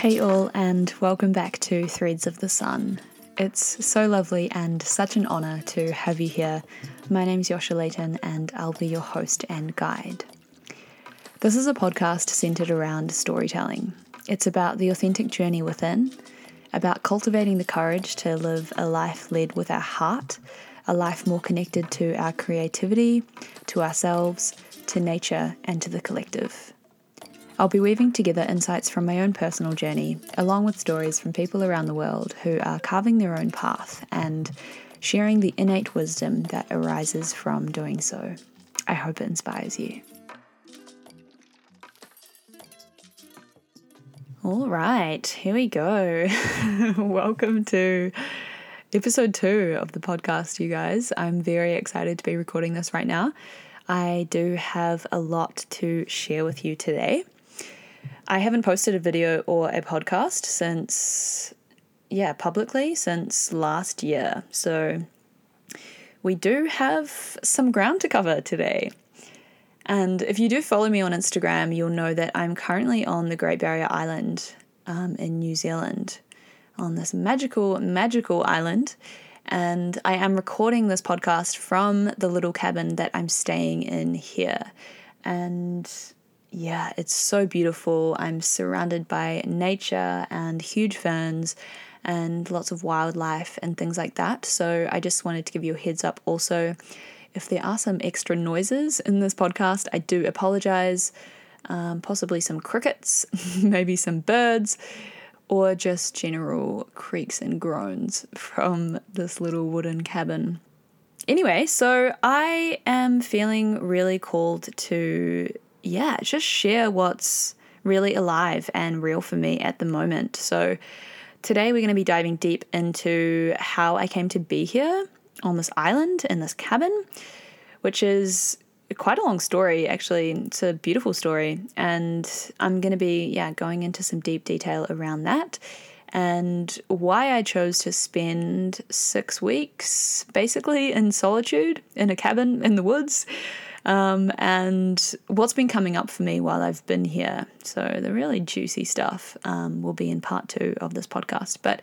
Hey, all, and welcome back to Threads of the Sun. It's so lovely and such an honour to have you here. My name's Josje Leyten, and I'll be your host and guide. This is a podcast centered around storytelling. It's about the authentic journey within, about cultivating the courage to live a life led with our heart, a life more connected to our creativity, to ourselves, to nature, and to the collective. I'll be weaving together insights from my own personal journey, along with stories from people around the world who are carving their own path and sharing the innate wisdom that arises from doing so. I hope it inspires you. All right, here we go. Welcome to episode two of the podcast, you guys. I'm very excited to be recording this right now. I do have a lot to share with you today. I haven't posted a video or a podcast since, yeah, publicly since last year. So we do have some ground to cover today. And if you do follow me on Instagram, you'll know that I'm currently on the Great Barrier Island um, in New Zealand, on this magical, magical island. And I am recording this podcast from the little cabin that I'm staying in here. And yeah, it's so beautiful. I'm surrounded by nature and huge ferns and lots of wildlife and things like that. So I just wanted to give you a heads up also if there are some extra noises in this podcast, I do apologize. Um, possibly some crickets, maybe some birds, or just general creaks and groans from this little wooden cabin. Anyway, so I am feeling really called to, yeah, just share what's really alive and real for me at the moment. So today we're going to be diving deep into how I came to be here on this island in this cabin, which is quite a long story actually. It's a beautiful story, and I'm going to be yeah going into some deep detail around that and why I chose to spend six weeks basically in solitude in a cabin in the woods. Um, and what's been coming up for me while I've been here. So, the really juicy stuff um, will be in part two of this podcast. But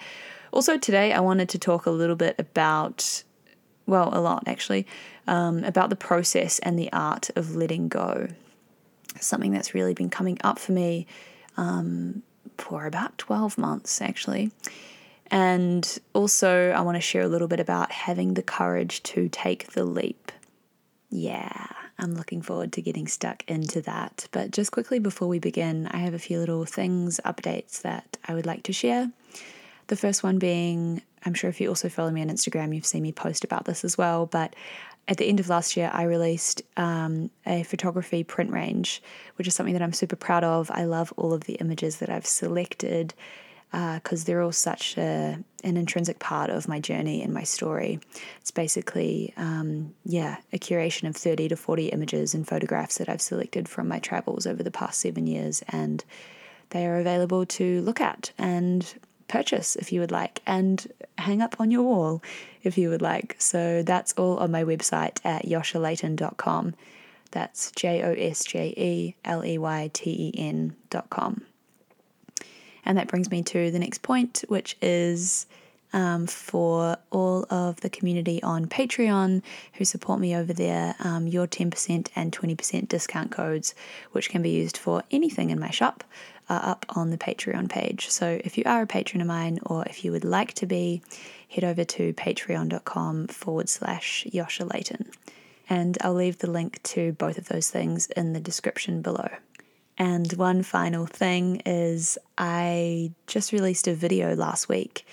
also, today I wanted to talk a little bit about well, a lot actually, um, about the process and the art of letting go. Something that's really been coming up for me um, for about 12 months actually. And also, I want to share a little bit about having the courage to take the leap. Yeah, I'm looking forward to getting stuck into that. But just quickly before we begin, I have a few little things, updates that I would like to share. The first one being I'm sure if you also follow me on Instagram, you've seen me post about this as well. But at the end of last year, I released um, a photography print range, which is something that I'm super proud of. I love all of the images that I've selected because uh, they're all such a, an intrinsic part of my journey and my story. It's basically, um, yeah, a curation of 30 to 40 images and photographs that I've selected from my travels over the past seven years. And they are available to look at and purchase if you would like and hang up on your wall if you would like. So that's all on my website at josjeleyten.com. That's J O S J E L E Y T E N.com. And that brings me to the next point, which is um, for all of the community on Patreon who support me over there, um, your 10% and 20% discount codes, which can be used for anything in my shop are up on the Patreon page. So if you are a patron of mine or if you would like to be, head over to patreon.com forward slash Josje Leyten. And I'll leave the link to both of those things in the description below. And one final thing is I just released a video last week.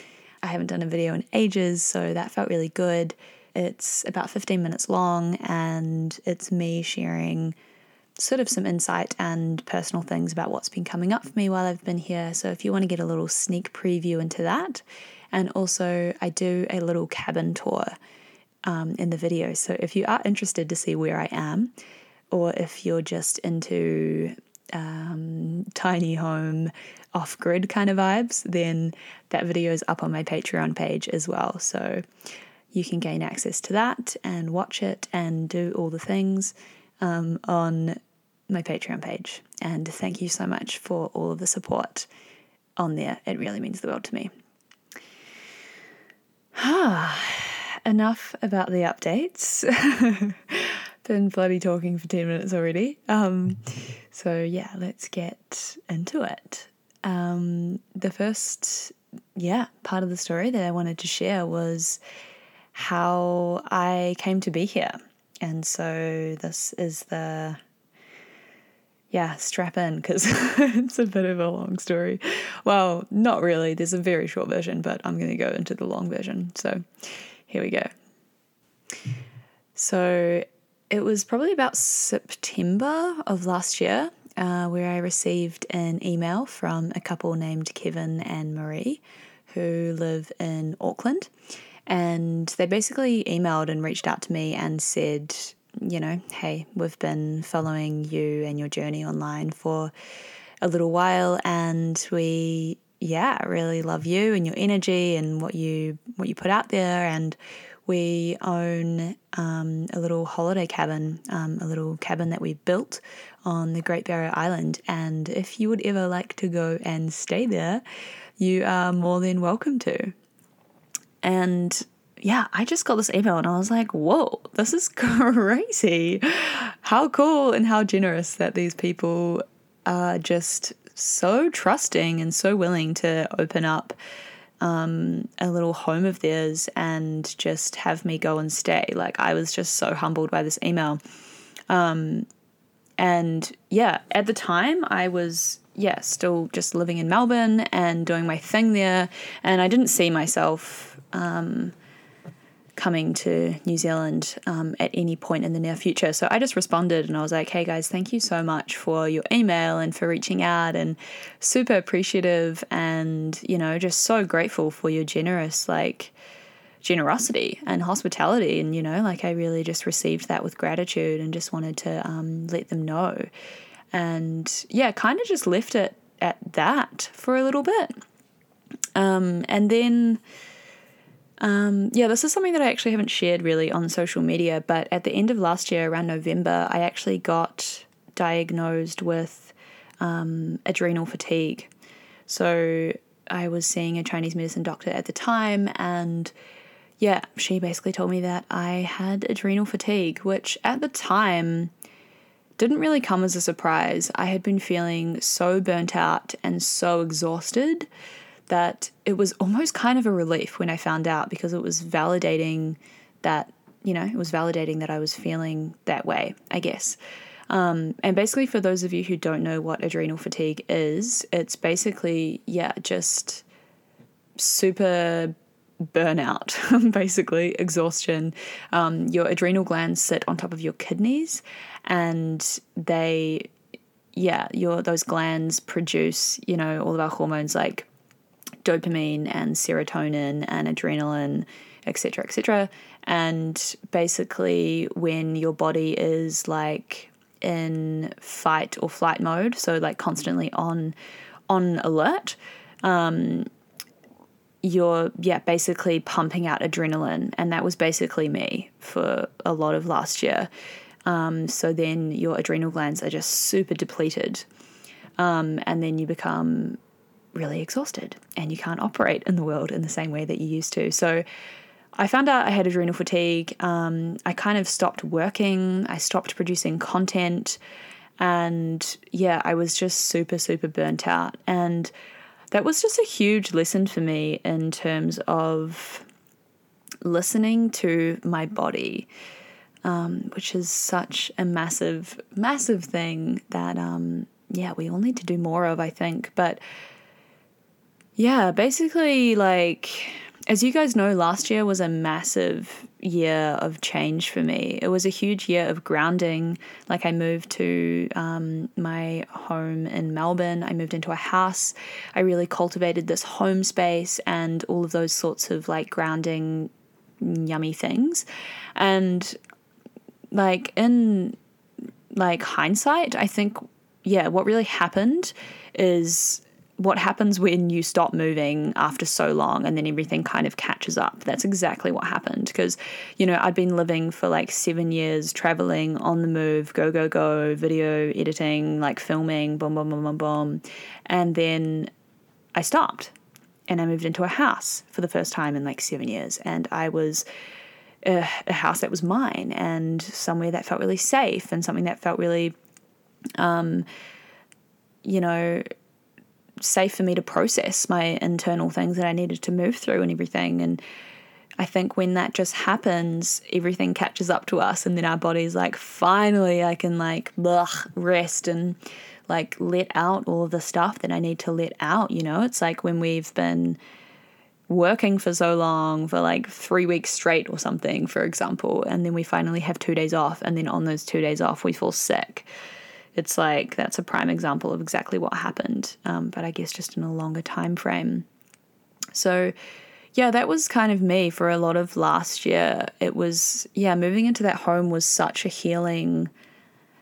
I haven't done a video in ages, so that felt really good. It's about 15 minutes long and it's me sharing sort of some insight and personal things about what's been coming up for me while I've been here. So if you want to get a little sneak preview into that, and also I do a little cabin tour um, in the video. So if you are interested to see where I am, or if you're just into um, tiny home, off grid kind of vibes, then that video is up on my Patreon page as well. So you can gain access to that and watch it and do all the things um, on my Patreon page. And thank you so much for all of the support. on there. It really means the world to me. Ah, enough about the updates. Been bloody talking for 10 minutes already. Um, so, yeah, let's get into it. Um, the first, yeah, part of the story that I wanted to share was how I came to be here. And so, this is the yeah, strap in because it's a bit of a long story. Well, not really. There's a very short version, but I'm going to go into the long version. So here we go. So it was probably about September of last year uh, where I received an email from a couple named Kevin and Marie who live in Auckland. And they basically emailed and reached out to me and said, you know, hey, we've been following you and your journey online for a little while and we yeah, really love you and your energy and what you what you put out there and we own um, a little holiday cabin, um, a little cabin that we built on the Great Barrier Island. And if you would ever like to go and stay there, you are more than welcome to. And yeah, I just got this email and I was like, whoa, this is crazy. How cool and how generous that these people are just so trusting and so willing to open up um, a little home of theirs and just have me go and stay. Like, I was just so humbled by this email. Um, and yeah, at the time, I was, yeah, still just living in Melbourne and doing my thing there. And I didn't see myself. Um, coming to New Zealand um, at any point in the near future. So I just responded and I was like, hey guys, thank you so much for your email and for reaching out and super appreciative and, you know, just so grateful for your generous, like, generosity and hospitality. And, you know, like I really just received that with gratitude and just wanted to um, let them know. And yeah, kind of just left it at that for a little bit. Um, and then um, yeah, this is something that I actually haven't shared really on social media, but at the end of last year, around November, I actually got diagnosed with um, adrenal fatigue. So I was seeing a Chinese medicine doctor at the time, and yeah, she basically told me that I had adrenal fatigue, which at the time didn't really come as a surprise. I had been feeling so burnt out and so exhausted that it was almost kind of a relief when I found out because it was validating that, you know, it was validating that I was feeling that way, I guess. Um, and basically, for those of you who don't know what adrenal fatigue is, it's basically, yeah, just super burnout, basically, exhaustion. Um, your adrenal glands sit on top of your kidneys and they, yeah, your those glands produce, you know, all of our hormones like dopamine and serotonin and adrenaline, etc., etc. And basically, when your body is like in fight or flight mode, so like constantly on on alert, um, you're yeah basically pumping out adrenaline, and that was basically me for a lot of last year. Um, so then your adrenal glands are just super depleted, um, and then you become really exhausted and you can't operate in the world in the same way that you used to. So I found out I had adrenal fatigue. Um, I kind of stopped working, I stopped producing content, and yeah, I was just super, super burnt out. And that was just a huge lesson for me in terms of listening to my body. Um, which is such a massive, massive thing that, um, yeah, we all need to do more of, I think. But yeah, basically, like, as you guys know, last year was a massive year of change for me. It was a huge year of grounding. Like, I moved to um, my home in Melbourne, I moved into a house. I really cultivated this home space and all of those sorts of like grounding, yummy things. And, like, in like hindsight, I think, yeah, what really happened is what happens when you stop moving after so long and then everything kind of catches up. That's exactly what happened because, you know, I'd been living for like seven years, traveling on the move, go, go, go, video editing, like filming, boom, boom, boom, boom, boom. And then I stopped and I moved into a house for the first time in like seven years. And I was a, a house that was mine and somewhere that felt really safe and something that felt really, um, you know, safe for me to process my internal things that I needed to move through and everything. And I think when that just happens, everything catches up to us, and then our body's like, finally, I can like ugh, rest and like let out all the stuff that I need to let out. You know, it's like when we've been working for so long for like three weeks straight or something, for example, and then we finally have two days off, and then on those two days off, we fall sick. It's like that's a prime example of exactly what happened, um, but I guess just in a longer time frame. So, yeah, that was kind of me for a lot of last year. It was, yeah, moving into that home was such a healing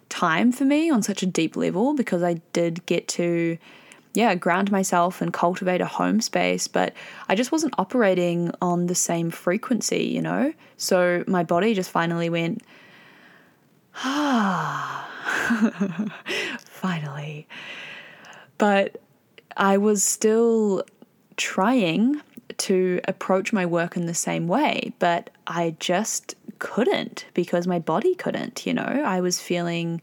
time for me on such a deep level because I did get to, yeah, ground myself and cultivate a home space, but I just wasn't operating on the same frequency, you know? So my body just finally went, ah, finally. But I was still trying to approach my work in the same way, but I just couldn't because my body couldn't, you know. I was feeling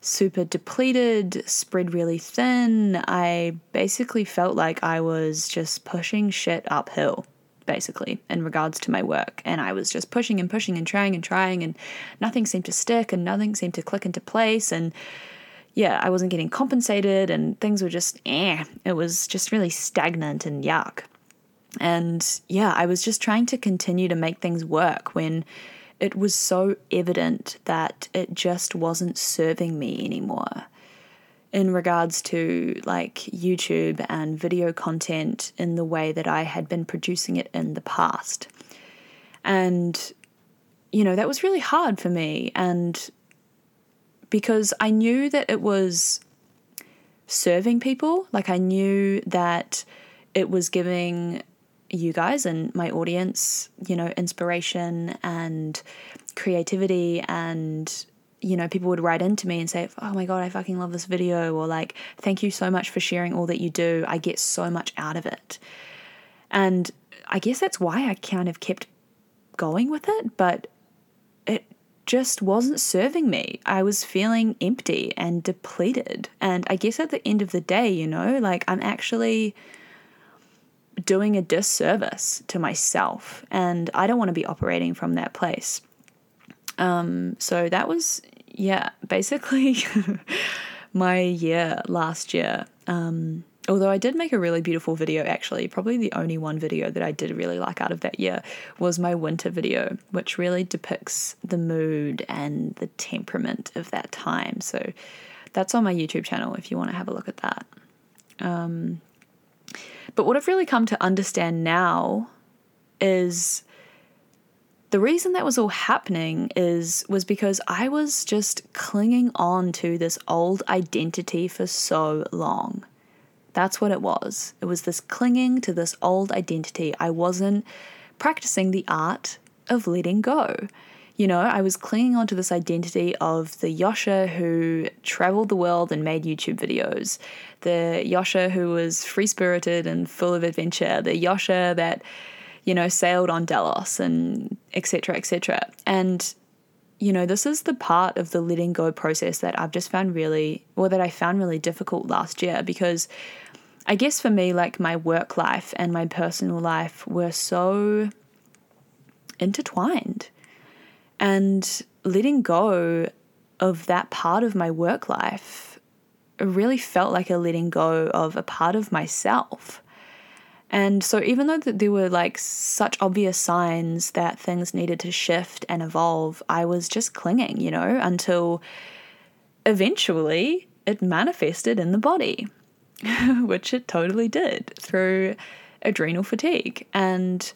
super depleted, spread really thin. I basically felt like I was just pushing shit uphill, basically, in regards to my work. And I was just pushing and pushing and trying and trying, and nothing seemed to stick and nothing seemed to click into place. And yeah, I wasn't getting compensated, and things were just eh. It was just really stagnant and yuck. And yeah, I was just trying to continue to make things work when it was so evident that it just wasn't serving me anymore in regards to like YouTube and video content in the way that I had been producing it in the past. And, you know, that was really hard for me. And because I knew that it was serving people, like I knew that it was giving you guys and my audience, you know, inspiration and creativity and you know, people would write into me and say, Oh my God, I fucking love this video, or like, thank you so much for sharing all that you do. I get so much out of it. And I guess that's why I kind of kept going with it, but it just wasn't serving me. I was feeling empty and depleted. And I guess at the end of the day, you know, like I'm actually doing a disservice to myself. And I don't want to be operating from that place. Um, so that was, yeah, basically my year last year. Um, although I did make a really beautiful video, actually, probably the only one video that I did really like out of that year was my winter video, which really depicts the mood and the temperament of that time. So that's on my YouTube channel if you want to have a look at that. Um, but what I've really come to understand now is the reason that was all happening is was because I was just clinging on to this old identity for so long. That's what it was. It was this clinging to this old identity. I wasn't practicing the art of letting go. You know, I was clinging onto this identity of the Josje who traveled the world and made YouTube videos, the Josje who was free spirited and full of adventure, the Josje that, you know, sailed on Delos and etc. etc. And you know, this is the part of the letting go process that I've just found really, or that I found really difficult last year because I guess for me, like my work life and my personal life were so intertwined. And letting go of that part of my work life really felt like a letting go of a part of myself. And so, even though there were like such obvious signs that things needed to shift and evolve, I was just clinging, you know, until eventually it manifested in the body, which it totally did through adrenal fatigue. And,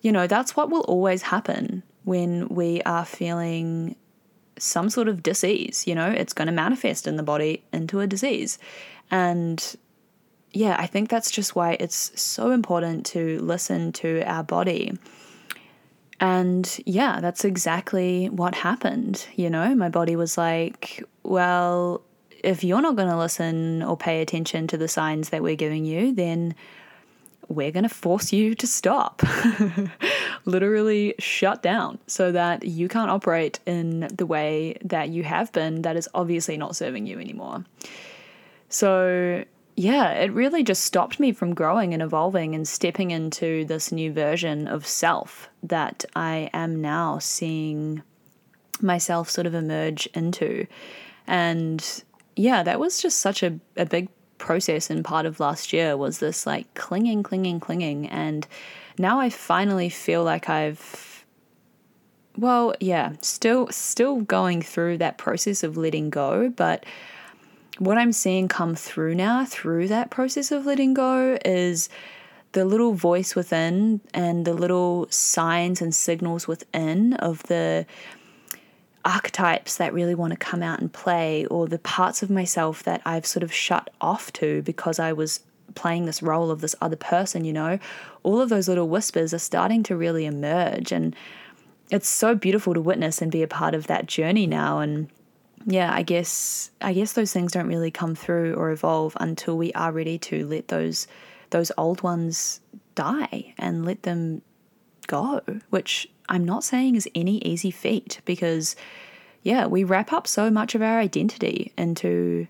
you know, that's what will always happen when we are feeling some sort of disease. You know, it's going to manifest in the body into a disease. And yeah, I think that's just why it's so important to listen to our body. And yeah, that's exactly what happened. You know, my body was like, well, if you're not going to listen or pay attention to the signs that we're giving you, then we're going to force you to stop, literally shut down, so that you can't operate in the way that you have been, that is obviously not serving you anymore. So, yeah, it really just stopped me from growing and evolving and stepping into this new version of self that I am now seeing myself sort of emerge into. And yeah, that was just such a, a big process and part of last year was this like clinging, clinging, clinging. And now I finally feel like I've well, yeah, still still going through that process of letting go, but what I'm seeing come through now through that process of letting go is the little voice within and the little signs and signals within of the archetypes that really want to come out and play, or the parts of myself that I've sort of shut off to because I was playing this role of this other person, you know, all of those little whispers are starting to really emerge. And it's so beautiful to witness and be a part of that journey now. And yeah, I guess I guess those things don't really come through or evolve until we are ready to let those those old ones die and let them go, which I'm not saying is any easy feat because, yeah, we wrap up so much of our identity into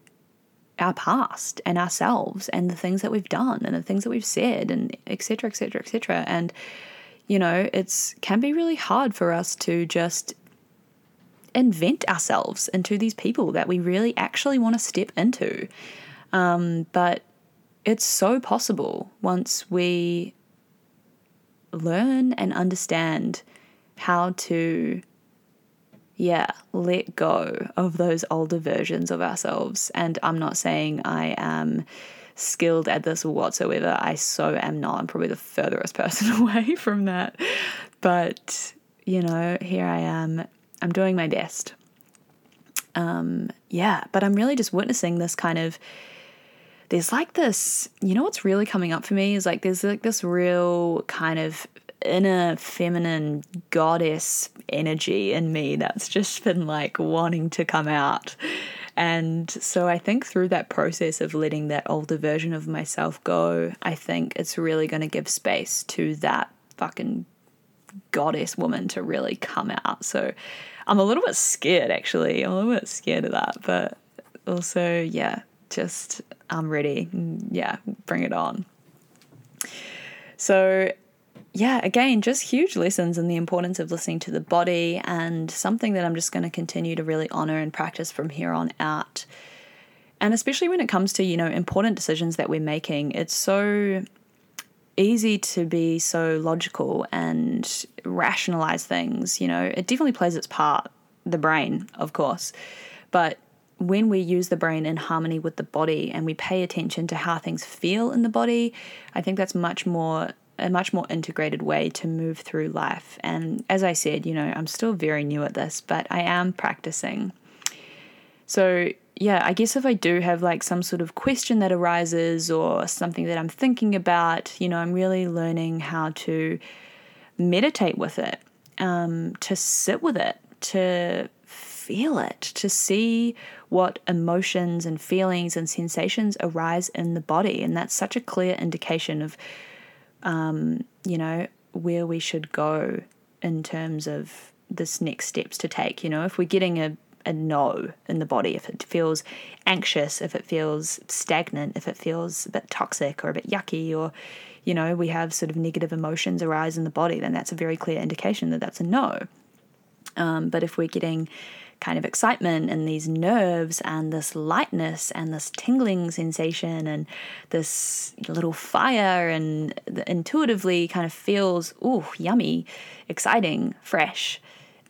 our past and ourselves and the things that we've done and the things that we've said and etc etc etc and you know it's can be really hard for us to just invent ourselves into these people that we really actually want to step into um, but it's so possible once we learn and understand how to yeah, let go of those older versions of ourselves. And I'm not saying I am skilled at this whatsoever. I so am not. I'm probably the furthest person away from that. But, you know, here I am. I'm doing my best. Um, yeah, but I'm really just witnessing this kind of there's like this, you know what's really coming up for me is like there's like this real kind of inner feminine goddess energy in me that's just been like wanting to come out. And so I think through that process of letting that older version of myself go, I think it's really going to give space to that fucking goddess woman to really come out. So I'm a little bit scared actually. I'm a little bit scared of that, but also, yeah, just I'm ready. Yeah, bring it on. So yeah, again, just huge lessons in the importance of listening to the body and something that I'm just going to continue to really honor and practice from here on out. And especially when it comes to, you know, important decisions that we're making, it's so easy to be so logical and rationalize things, you know. It definitely plays its part, the brain, of course. But when we use the brain in harmony with the body and we pay attention to how things feel in the body, I think that's much more a much more integrated way to move through life. And as I said, you know, I'm still very new at this, but I am practicing. So, yeah, I guess if I do have like some sort of question that arises or something that I'm thinking about, you know, I'm really learning how to meditate with it, um, to sit with it, to feel it, to see what emotions and feelings and sensations arise in the body. And that's such a clear indication of um, you know, where we should go in terms of this next steps to take. You know, if we're getting a, a no in the body, if it feels anxious, if it feels stagnant, if it feels a bit toxic or a bit yucky, or, you know, we have sort of negative emotions arise in the body, then that's a very clear indication that that's a no. Um, but if we're getting kind of excitement and these nerves and this lightness and this tingling sensation and this little fire and intuitively kind of feels, ooh, yummy, exciting, fresh,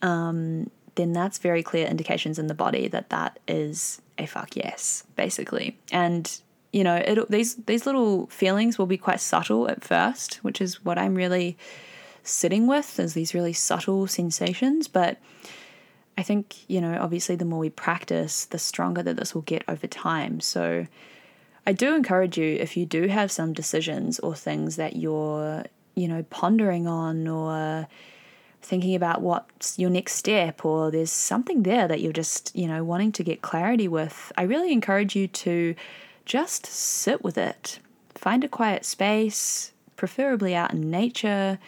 um, then that's very clear indications in the body that that is a fuck yes, basically. And you know, it, these these little feelings will be quite subtle at first, which is what I'm really sitting with, is these really subtle sensations, but I think, you know, obviously the more we practice, the stronger that this will get over time. So I do encourage you if you do have some decisions or things that you're, you know, pondering on or thinking about what's your next step or there's something there that you're just, you know, wanting to get clarity with, I really encourage you to just sit with it. Find a quiet space, preferably out in nature,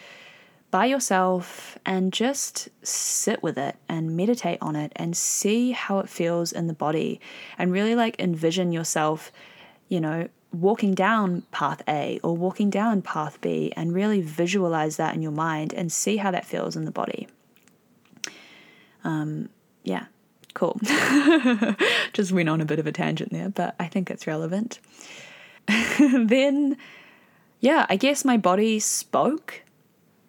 by yourself, and just sit with it and meditate on it and see how it feels in the body. And really like envision yourself, you know, walking down path A or walking down path B and really visualize that in your mind and see how that feels in the body. Um, yeah, cool. Just went on a bit of a tangent there, but I think it's relevant. then, yeah, I guess my body spoke.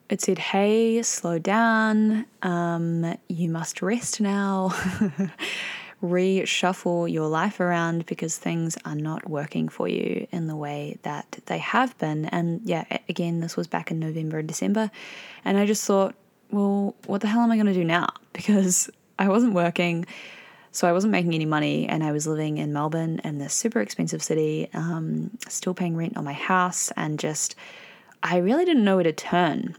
It said, hey, slow down. Um, you must rest now. reshuffle your life around because things are not working for you in the way that they have been. And yeah, again, this was back in November and December. And I just thought, well, what the hell am I going to do now? Because I wasn't working. So I wasn't making any money, and I was living in Melbourne in this super expensive city, um, still paying rent on my house, and just I really didn't know where to turn.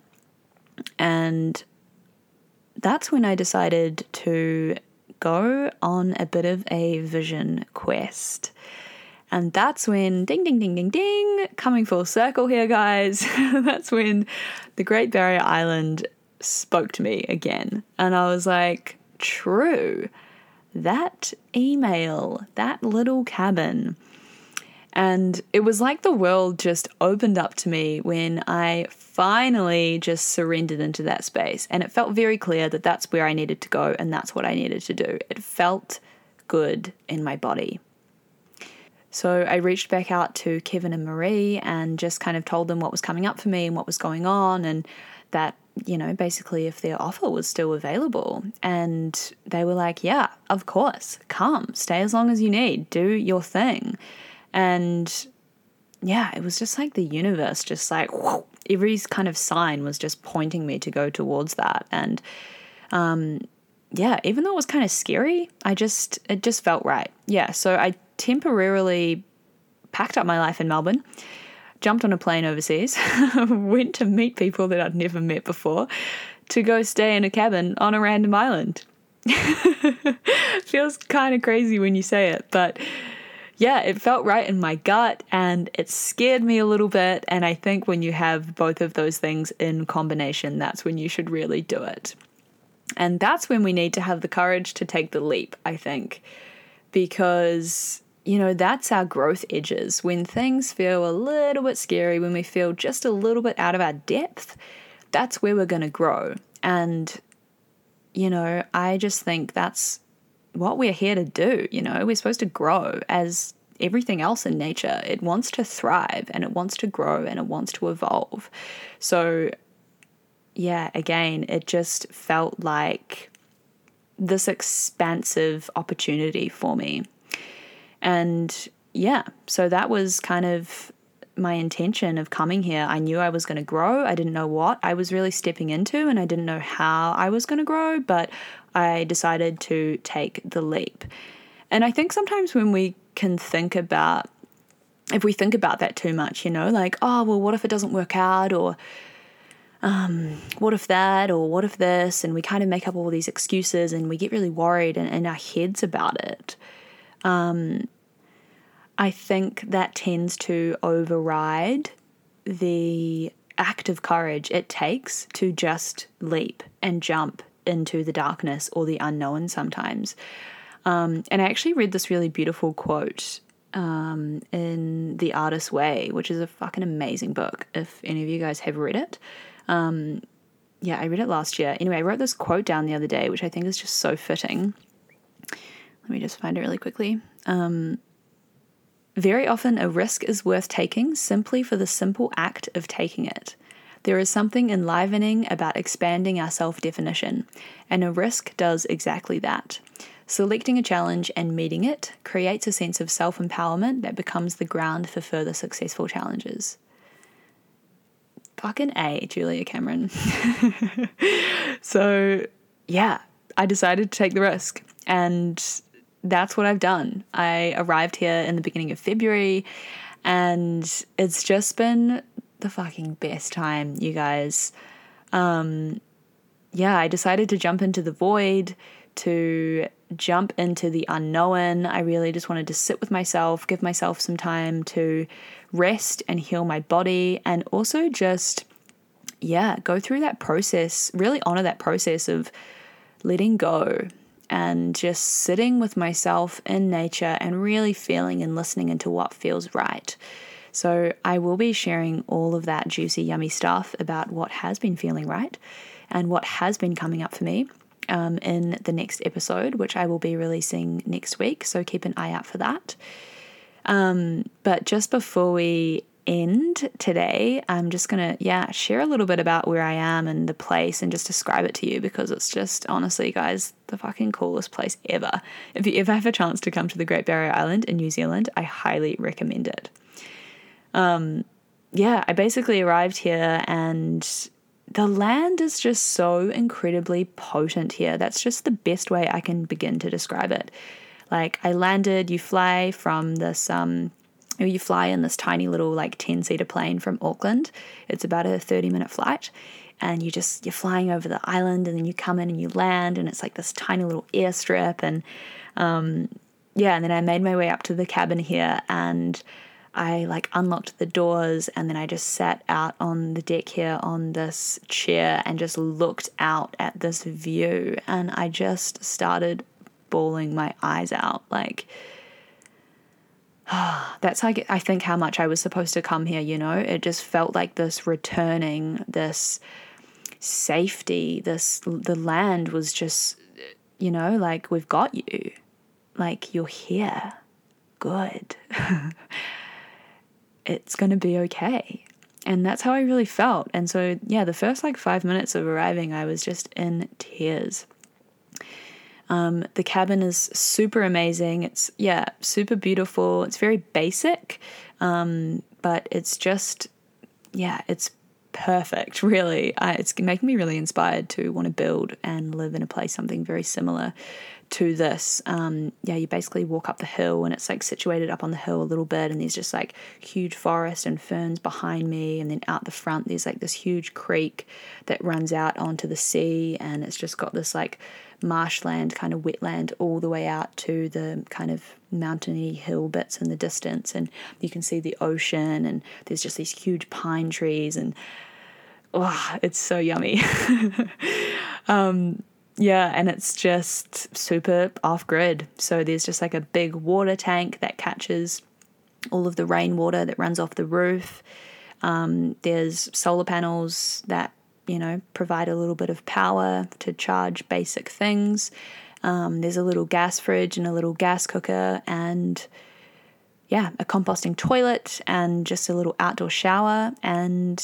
And that's when I decided to go on a bit of a vision quest. And that's when, ding, ding, ding, ding, ding, coming full circle here, guys. that's when the Great Barrier Island spoke to me again. And I was like, true. That email, that little cabin, and it was like the world just opened up to me when I finally just surrendered into that space. And it felt very clear that that's where I needed to go and that's what I needed to do. It felt good in my body. So I reached back out to Kevin and Marie and just kind of told them what was coming up for me and what was going on and that, you know, basically if their offer was still available. And they were like, yeah, of course, come, stay as long as you need, do your thing. And yeah, it was just like the universe, just like whoa, every kind of sign was just pointing me to go towards that. And um, yeah, even though it was kind of scary, I just, it just felt right. Yeah, so I temporarily packed up my life in Melbourne, jumped on a plane overseas, went to meet people that I'd never met before to go stay in a cabin on a random island. Feels kind of crazy when you say it, but yeah, it felt right in my gut and it scared me a little bit. And I think when you have both of those things in combination, that's when you should really do it. And that's when we need to have the courage to take the leap, I think, because, you know, that's our growth edges. When things feel a little bit scary, when we feel just a little bit out of our depth, that's where we're going to grow. And, you know, I just think that's what we're here to do. You know, we're supposed to grow as everything else in nature. It wants to thrive and it wants to grow and it wants to evolve. So, yeah, again, it just felt like this expansive opportunity for me. And yeah, so that was kind of my intention of coming here. I knew I was going to grow. I didn't know what I was really stepping into and I didn't know how I was going to grow, but I decided to take the leap. And I think sometimes when we can think about, if we think about that too much, you know, like, oh, well, what if it doesn't work out? Or, um, what if that? Or what if this? And we kind of make up all these excuses and we get really worried in, our heads about it. Um, I think that tends to override the act of courage it takes to just leap and jump into the darkness or the unknown sometimes. Um, and I actually read this really beautiful quote um, in The Artist's Way, which is a fucking amazing book. If any of you guys have read it, um, yeah, I read it last year. Anyway, I wrote this quote down the other day, which I think is just so fitting. Let me just find it really quickly. Um, very often, a risk is worth taking simply for the simple act of taking it. There is something enlivening about expanding our self definition, and a risk does exactly that. Selecting a challenge and meeting it creates a sense of self empowerment that becomes the ground for further successful challenges. Fucking A, Julia Cameron. so, yeah, I decided to take the risk, and that's what I've done. I arrived here in the beginning of February, and it's just been the fucking best time, you guys. Um, yeah, I decided to jump into the void, to jump into the unknown. I really just wanted to sit with myself, give myself some time to rest and heal my body, and also just, yeah, go through that process, really honor that process of letting go and just sitting with myself in nature and really feeling and listening into what feels right. So, I will be sharing all of that juicy, yummy stuff about what has been feeling right and what has been coming up for me um, in the next episode, which I will be releasing next week. So, keep an eye out for that. Um, but just before we end today, I'm just gonna, yeah, share a little bit about where I am and the place and just describe it to you because it's just honestly, guys, the fucking coolest place ever. If you ever have a chance to come to the Great Barrier Island in New Zealand, I highly recommend it. Um, yeah, I basically arrived here and the land is just so incredibly potent here. That's just the best way I can begin to describe it. Like I landed, you fly from this um you fly in this tiny little like 10 seater plane from Auckland. It's about a 30 minute flight and you just you're flying over the island and then you come in and you land and it's like this tiny little airstrip and um yeah, and then I made my way up to the cabin here and I like unlocked the doors and then I just sat out on the deck here on this chair and just looked out at this view and I just started bawling my eyes out like that's like I think how much I was supposed to come here, you know? It just felt like this returning, this safety, this the land was just you know, like we've got you. Like you're here. Good. it's going to be okay. And that's how I really felt. And so, yeah, the first like five minutes of arriving, I was just in tears. Um, the cabin is super amazing. It's, yeah, super beautiful. It's very basic, um, but it's just, yeah, it's perfect, really. it's making me really inspired to want to build and live in a place something very similar to this. Um, yeah, you basically walk up the hill and it's like situated up on the hill a little bit, and there's just like huge forest and ferns behind me, and then out the front there's like this huge creek that runs out onto the sea, and it's just got this like marshland kind of wetland all the way out to the kind of mountainy hill bits in the distance, and you can see the ocean, and there's just these huge pine trees, and oh, it's so yummy. um, yeah, and it's just super off grid. So there's just like a big water tank that catches all of the rainwater that runs off the roof. Um, there's solar panels that, you know, provide a little bit of power to charge basic things. Um, there's a little gas fridge and a little gas cooker and yeah, a composting toilet and just a little outdoor shower. And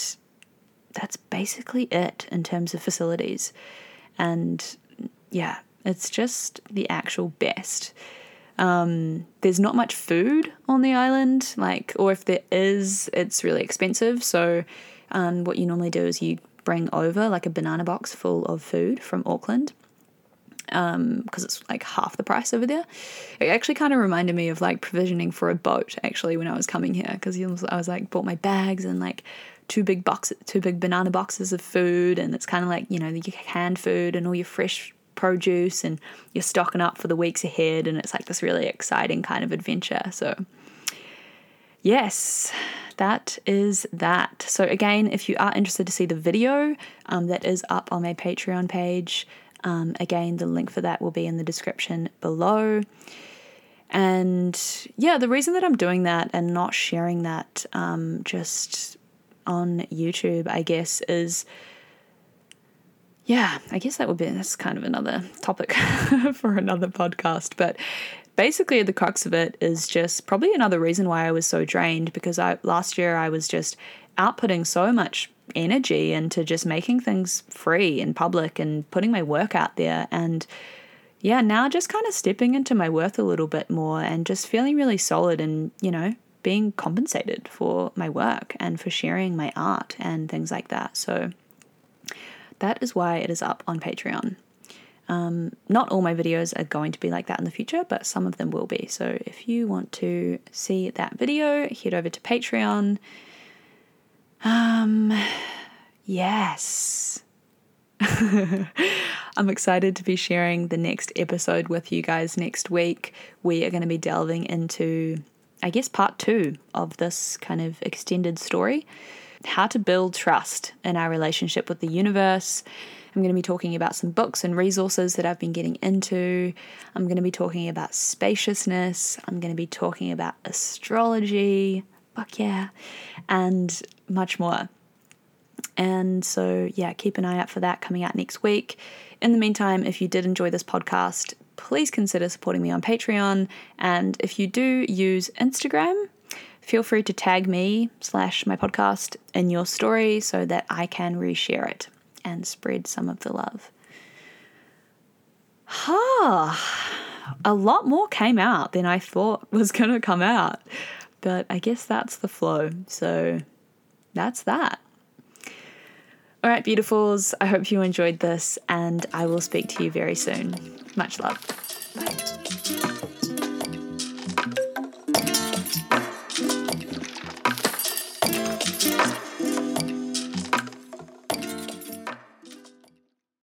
that's basically it in terms of facilities. And yeah, it's just the actual best. Um, there's not much food on the island, like, or if there is, it's really expensive. So, um, what you normally do is you bring over like a banana box full of food from Auckland because um, it's like half the price over there. It actually kind of reminded me of like provisioning for a boat actually when I was coming here because I was like bought my bags and like two big boxes, two big banana boxes of food, and it's kind of like you know your canned food and all your fresh produce, and you're stocking up for the weeks ahead, and it's like this really exciting kind of adventure. So, yes, that is that. So again, if you are interested to see the video, um, that is up on my Patreon page. Um, again, the link for that will be in the description below. And yeah, the reason that I'm doing that and not sharing that um, just on YouTube, I guess, is yeah, I guess that would be that's kind of another topic for another podcast. But basically, the crux of it is just probably another reason why I was so drained because I last year I was just outputting so much energy into just making things free in public and putting my work out there and yeah now just kind of stepping into my worth a little bit more and just feeling really solid and you know being compensated for my work and for sharing my art and things like that. So that is why it is up on Patreon. Um, not all my videos are going to be like that in the future, but some of them will be. So if you want to see that video, head over to Patreon. Um, yes. I'm excited to be sharing the next episode with you guys next week. We are going to be delving into, I guess, part two of this kind of extended story how to build trust in our relationship with the universe. I'm going to be talking about some books and resources that I've been getting into. I'm going to be talking about spaciousness. I'm going to be talking about astrology. Fuck yeah. And much more. And so, yeah, keep an eye out for that coming out next week. In the meantime, if you did enjoy this podcast, please consider supporting me on Patreon. And if you do use Instagram, feel free to tag me slash my podcast in your story so that I can reshare it and spread some of the love. Ha! a lot more came out than I thought was going to come out. But I guess that's the flow. So that's that. All right, beautifuls, I hope you enjoyed this, and I will speak to you very soon. Much love.